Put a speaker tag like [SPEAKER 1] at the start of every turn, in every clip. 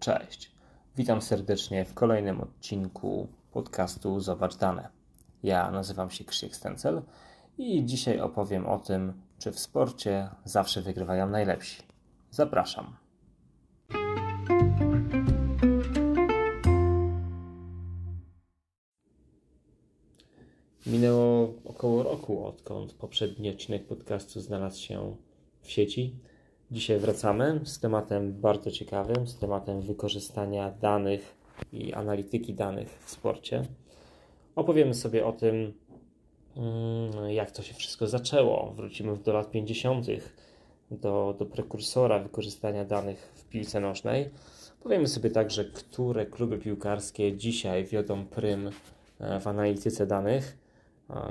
[SPEAKER 1] Cześć. Witam serdecznie w kolejnym odcinku podcastu Zobacz Dane. Ja nazywam się Krzysiek Stencel i dzisiaj opowiem o tym, czy w sporcie zawsze wygrywają najlepsi. Zapraszam. Minęło około roku, odkąd poprzedni odcinek podcastu znalazł się w sieci. Dzisiaj wracamy z tematem bardzo ciekawym, z tematem wykorzystania danych i analityki danych w sporcie. Opowiemy sobie o tym, mm, jak to się wszystko zaczęło. Wrócimy do lat 50., do, do prekursora wykorzystania danych w piłce nożnej. Powiemy sobie także, które kluby piłkarskie dzisiaj wiodą prym e, w analityce danych,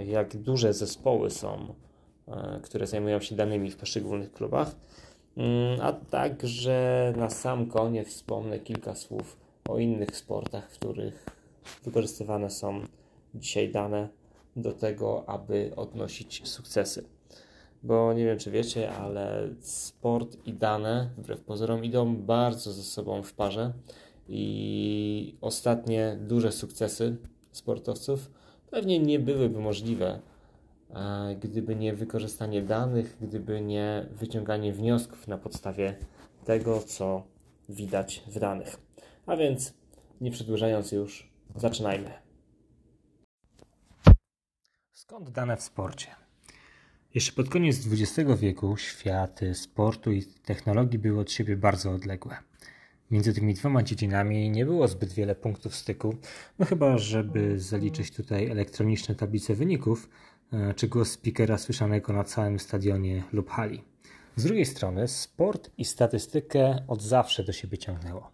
[SPEAKER 1] jak duże zespoły są, e, które zajmują się danymi w poszczególnych klubach a także na sam koniec wspomnę kilka słów o innych sportach, w których wykorzystywane są dzisiaj dane do tego, aby odnosić sukcesy. Bo nie wiem, czy wiecie, ale sport i dane, wbrew pozorom, idą bardzo ze sobą w parze i ostatnie duże sukcesy sportowców pewnie nie byłyby możliwe gdyby nie wykorzystanie danych, gdyby nie wyciąganie wniosków na podstawie tego, co widać w danych. A więc, nie przedłużając już, zaczynajmy. Skąd dane w sporcie? Jeszcze pod koniec XX wieku światy sportu i technologii były od siebie bardzo odległe. Między tymi dwoma dziedzinami nie było zbyt wiele punktów styku, no chyba żeby zaliczyć tutaj elektroniczne tablice wyników, E, czy głos speakera słyszanego na całym stadionie lub hali. Z drugiej strony sport i statystykę od zawsze do siebie ciągnęło.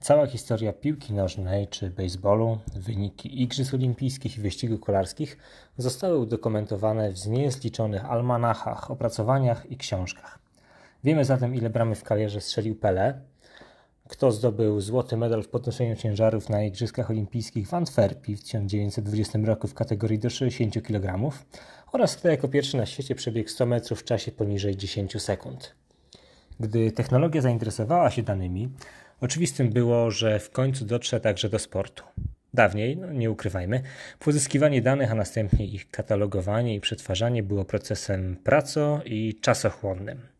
[SPEAKER 1] Cała historia piłki nożnej czy baseballu, wyniki igrzysk olimpijskich i wyścigów kolarskich zostały udokumentowane w niezliczonych almanachach, opracowaniach i książkach. Wiemy zatem, ile bramy w karierze strzelił Pele, kto zdobył złoty medal w podnoszeniu ciężarów na Igrzyskach Olimpijskich w Antwerpii w 1920 roku w kategorii do 60 kg oraz kto jako pierwszy na świecie przebiegł 100 metrów w czasie poniżej 10 sekund. Gdy technologia zainteresowała się danymi, oczywistym było, że w końcu dotrze także do sportu. Dawniej, no nie ukrywajmy, pozyskiwanie danych, a następnie ich katalogowanie i przetwarzanie było procesem praco i czasochłonnym.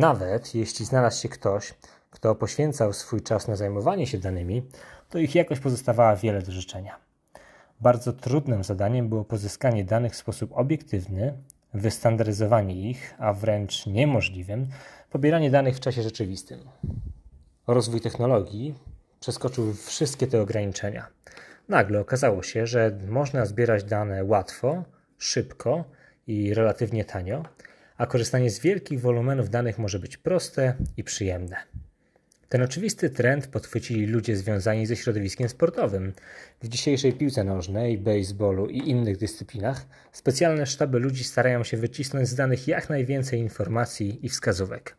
[SPEAKER 1] Nawet jeśli znalazł się ktoś, kto poświęcał swój czas na zajmowanie się danymi, to ich jakość pozostawała wiele do życzenia. Bardzo trudnym zadaniem było pozyskanie danych w sposób obiektywny, wystandaryzowanie ich, a wręcz niemożliwym pobieranie danych w czasie rzeczywistym. Rozwój technologii przeskoczył wszystkie te ograniczenia. Nagle okazało się, że można zbierać dane łatwo, szybko i relatywnie tanio, a korzystanie z wielkich wolumenów danych może być proste i przyjemne. Ten oczywisty trend podchwycili ludzie związani ze środowiskiem sportowym. W dzisiejszej piłce nożnej, baseballu i innych dyscyplinach specjalne sztaby ludzi starają się wycisnąć z danych jak najwięcej informacji i wskazówek.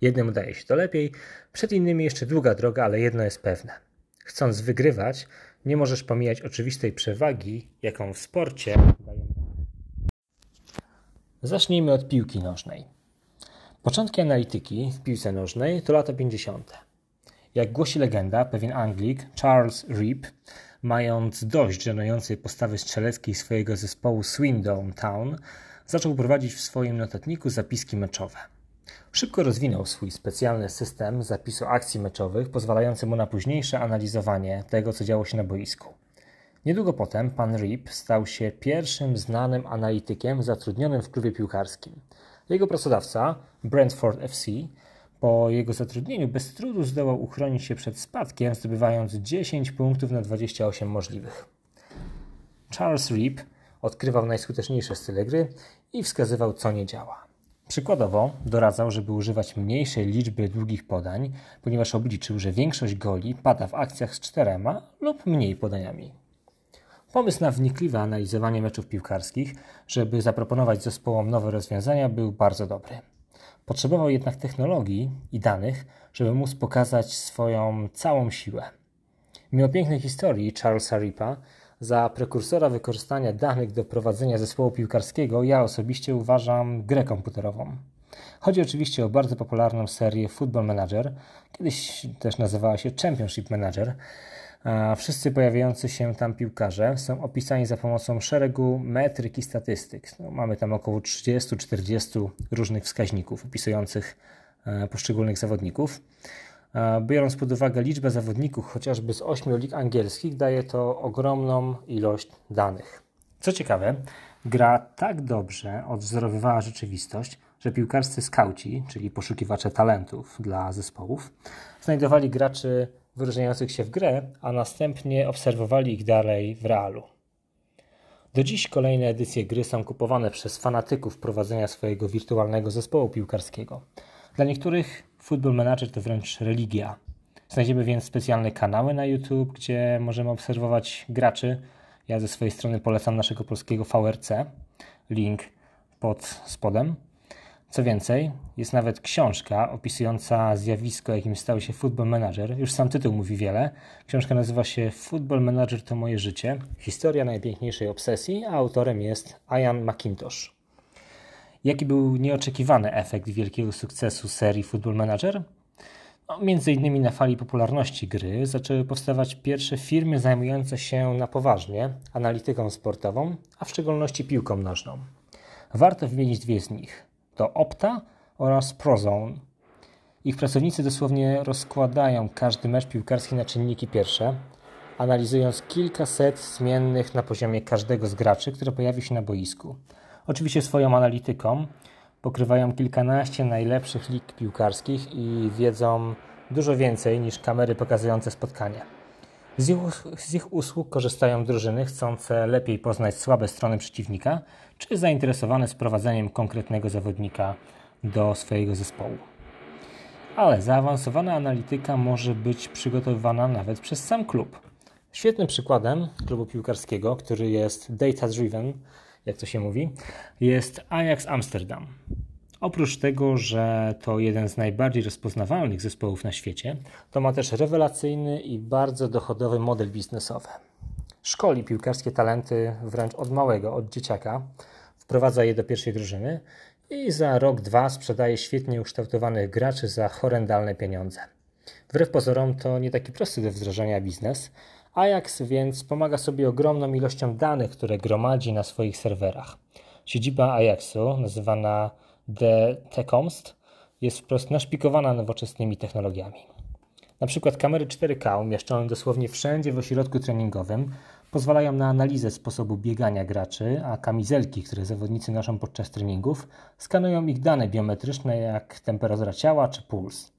[SPEAKER 1] Jednym udaje się to lepiej, przed innymi jeszcze długa droga, ale jedno jest pewne. Chcąc wygrywać, nie możesz pomijać oczywistej przewagi, jaką w sporcie Zacznijmy od piłki nożnej. Początki analityki w piłce nożnej to lata 50. Jak głosi legenda, pewien Anglik, Charles Reap, mając dość żenującej postawy strzeleckiej swojego zespołu Swindon Town, zaczął prowadzić w swoim notatniku zapiski meczowe. Szybko rozwinął swój specjalny system zapisu akcji meczowych, pozwalający mu na późniejsze analizowanie tego, co działo się na boisku. Niedługo potem pan Reap stał się pierwszym znanym analitykiem zatrudnionym w klubie piłkarskim. Jego pracodawca, Brentford FC, po jego zatrudnieniu bez trudu zdołał uchronić się przed spadkiem, zdobywając 10 punktów na 28 możliwych. Charles Reap odkrywał najskuteczniejsze style gry i wskazywał, co nie działa. Przykładowo doradzał, żeby używać mniejszej liczby długich podań, ponieważ obliczył, że większość goli pada w akcjach z czterema lub mniej podaniami. Pomysł na wnikliwe analizowanie meczów piłkarskich, żeby zaproponować zespołom nowe rozwiązania, był bardzo dobry. Potrzebował jednak technologii i danych, żeby móc pokazać swoją całą siłę. Mimo pięknej historii Charlesa Ripa, za prekursora wykorzystania danych do prowadzenia zespołu piłkarskiego ja osobiście uważam grę komputerową. Chodzi oczywiście o bardzo popularną serię Football Manager, kiedyś też nazywała się Championship Manager. Wszyscy pojawiający się tam piłkarze są opisani za pomocą szeregu metryk i statystyk. No, mamy tam około 30-40 różnych wskaźników opisujących e, poszczególnych zawodników. Biorąc pod uwagę liczbę zawodników chociażby z ośmiu lig angielskich, daje to ogromną ilość danych. Co ciekawe, gra tak dobrze odwzorowywała rzeczywistość, że piłkarscy skauci, czyli poszukiwacze talentów dla zespołów, znajdowali graczy wyróżniających się w grę, a następnie obserwowali ich dalej w realu. Do dziś kolejne edycje gry są kupowane przez fanatyków prowadzenia swojego wirtualnego zespołu piłkarskiego. Dla niektórych Football Manager to wręcz religia. Znajdziemy więc specjalne kanały na YouTube, gdzie możemy obserwować graczy. Ja ze swojej strony polecam naszego polskiego VRC. Link pod spodem. Co więcej, jest nawet książka opisująca zjawisko, jakim stał się Football Manager. Już sam tytuł mówi wiele. Książka nazywa się Football Manager to moje życie. Historia najpiękniejszej obsesji, a autorem jest Ian McIntosh. Jaki był nieoczekiwany efekt wielkiego sukcesu serii Football Manager? No, między innymi na fali popularności gry zaczęły powstawać pierwsze firmy zajmujące się na poważnie analityką sportową, a w szczególności piłką nożną. Warto wymienić dwie z nich. To Opta oraz Prozone. Ich pracownicy dosłownie rozkładają każdy mecz piłkarski na czynniki pierwsze, analizując kilkaset zmiennych na poziomie każdego z graczy, które pojawi się na boisku. Oczywiście swoją analityką pokrywają kilkanaście najlepszych lig piłkarskich i wiedzą dużo więcej niż kamery pokazujące spotkania. Z ich, z ich, usług korzystają drużyny chcące lepiej poznać słabe strony przeciwnika, czy zainteresowane sprowadzeniem konkretnego zawodnika do swojego zespołu. Ale zaawansowana analityka może być przygotowywana nawet przez sam klub. Świetnym przykładem klubu piłkarskiego, który jest data-driven, jak to się mówi, jest Ajax Amsterdam. Oprócz tego, że to jeden z najbardziej rozpoznawalnych zespołów na świecie, to ma też rewelacyjny i bardzo dochodowy model biznesowy. Szkoli piłkarskie talenty wręcz od małego, od dzieciaka, wprowadza je do pierwszej drużyny i za rok, dwa sprzedaje świetnie ukształtowanych graczy za horrendalne pieniądze. Wbrew pozorom to nie taki prosty do wdrożenia biznes, Ajax więc pomaga sobie ogromną ilością danych, które gromadzi na swoich serwerach. Siedziba Ajaxu, nazywana The Tecomst, jest wprost naszpikowana nowoczesnymi technologiami. Na przykład kamery 4K umieszczone dosłownie wszędzie w ośrodku treningowym pozwalają na analizę sposobu biegania graczy, a kamizelki, które zawodnicy noszą podczas treningów, skanują ich dane biometryczne jak temperatura ciała czy puls.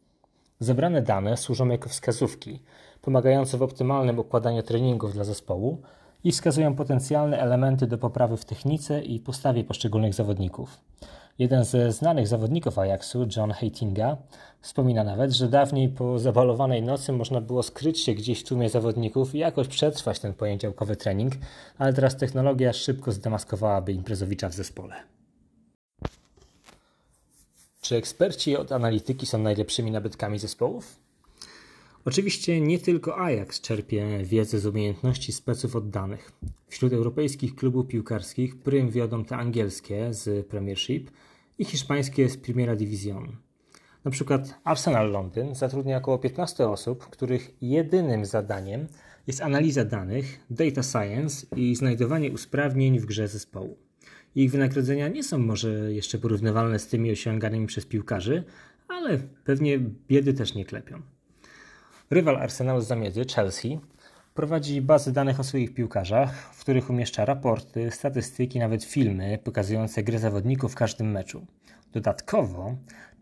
[SPEAKER 1] Zebrane dane służą jako wskazówki, pomagające w optymalnym układaniu treningów dla zespołu i wskazują potencjalne elementy do poprawy w technice i postawie poszczególnych zawodników. Jeden ze znanych zawodników Ajaxu, John Heitinga, wspomina nawet, że dawniej po zabalowanej nocy można było skryć się gdzieś w tłumie zawodników i jakoś przetrwać ten poniedziałkowy trening, ale teraz technologia szybko zdemaskowałaby imprezowicza w zespole. Czy eksperci od analityki są najlepszymi nabytkami zespołów? Oczywiście nie tylko Ajax czerpie wiedzę z umiejętności speców od danych. Wśród europejskich klubów piłkarskich prym wiodą te angielskie z Premiership i hiszpańskie z Primera Division. Na przykład Arsenal Londyn zatrudnia około 15 osób, których jedynym zadaniem jest analiza danych, data science i znajdowanie usprawnień w grze zespołu. Ich wynagrodzenia nie są może jeszcze porównywalne z tymi osiąganymi przez piłkarzy, ale pewnie biedy też nie klepią. Rywal Arsenalu z zamiedzy, Chelsea, prowadzi bazy danych o swoich piłkarzach, w których umieszcza raporty, statystyki, nawet filmy pokazujące grę zawodników w każdym meczu. Dodatkowo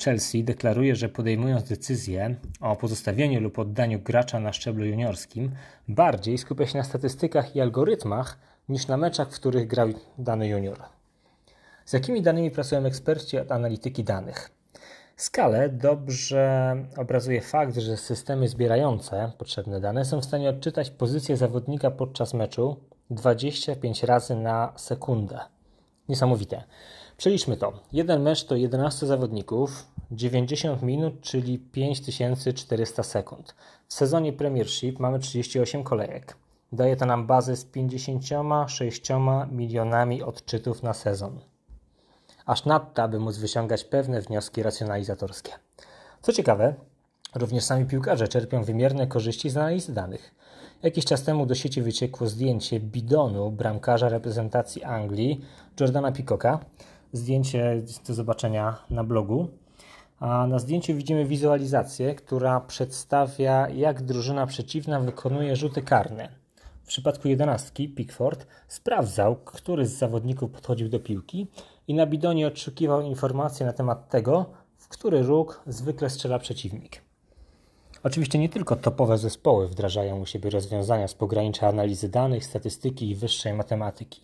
[SPEAKER 1] Chelsea deklaruje, że podejmując decyzję o pozostawieniu lub oddaniu gracza na szczeblu juniorskim, bardziej skupia się na statystykach i algorytmach niż na meczach, w których grał dany junior. Z jakimi danymi pracują eksperci od analityki danych? Skalę dobrze obrazuje fakt, że systemy zbierające potrzebne dane są w stanie odczytać pozycję zawodnika podczas meczu 25 razy na sekundę. Niesamowite. Przeliczmy to. Jeden mecz to 11 zawodników, 90 minut, czyli 5400 sekund. W sezonie Premiership mamy 38 kolejek. Daje to nam bazę z 56 milionami odczytów na sezon. Aż nadto, aby móc wyciągać pewne wnioski racjonalizatorskie. Co ciekawe, również sami piłkarze czerpią wymierne korzyści z analizy danych. Jakiś czas temu do sieci wyciekło zdjęcie bidonu bramkarza reprezentacji Anglii, Jordana Picocka. Zdjęcie do zobaczenia na blogu. A na zdjęciu widzimy wizualizację, która przedstawia, jak drużyna przeciwna wykonuje rzuty karne. W przypadku jedenastki Pickford sprawdzał, który z zawodników podchodził do piłki i na bidonie odszukiwał informacje na temat tego, w który róg zwykle strzela przeciwnik. Oczywiście nie tylko topowe zespoły wdrażają u siebie rozwiązania z pogranicza analizy danych, statystyki i wyższej matematyki.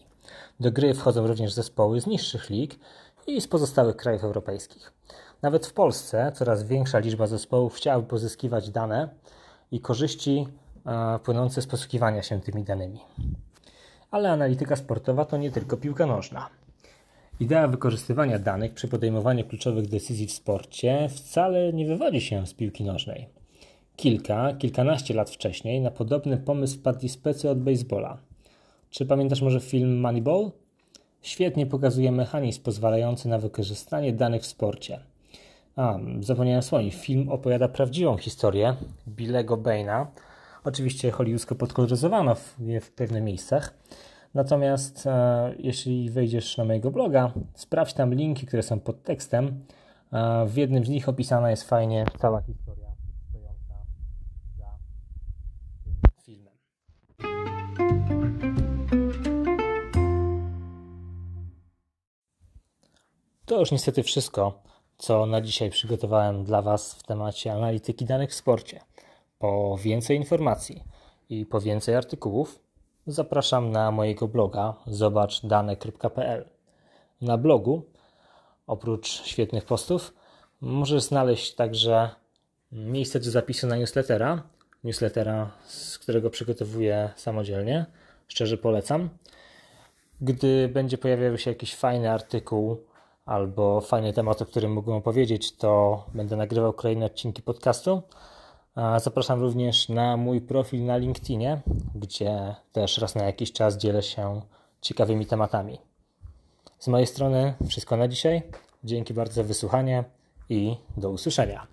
[SPEAKER 1] Do gry wchodzą również zespoły z niższych lig i z pozostałych krajów europejskich. Nawet w Polsce coraz większa liczba zespołów chciałaby pozyskiwać dane i korzyści e, płynące z posługiwania się tymi danymi. Ale analityka sportowa to nie tylko piłka nożna. Idea wykorzystywania danych przy podejmowaniu kluczowych decyzji w sporcie wcale nie wywodzi się z piłki nożnej. Kilka, kilkanaście lat wcześniej na podobny pomysł wpadli specy od baseballa. Czy pamiętasz może film Moneyball? Świetnie pokazuje mechanizm pozwalający na wykorzystanie danych w sporcie. A, zapomniałem wspomnieć, film opowiada prawdziwą historię Billego Baina. Oczywiście hollywoodzko podkoloryzowano w, w pewnych miejscach. Natomiast e, jeśli wejdziesz na mojego bloga, sprawdź tam linki, które są pod tekstem. E, w jednym z nich opisana jest fajnie cała historia stojąca za tym filmem. To już niestety wszystko, co na dzisiaj przygotowałem dla Was w temacie analityki danych w sporcie. Po więcej informacji i po więcej artykułów zapraszam na mojego bloga zobaczDane.pl. Na blogu, oprócz świetnych postów, możesz znaleźć także miejsce do zapisu na newslettera, newslettera, z którego przygotowuję samodzielnie. Szczerze polecam. Gdy będzie pojawiał się jakiś fajny artykuł albo fajny temat, o którym mógłbym opowiedzieć, to będę nagrywał kolejne odcinki podcastu. Zapraszam również na mój profil na LinkedInie, gdzie też raz na jakiś czas dzielę się ciekawymi tematami. Z mojej strony wszystko na dzisiaj. Dzięki bardzo za wysłuchanie i do usłyszenia.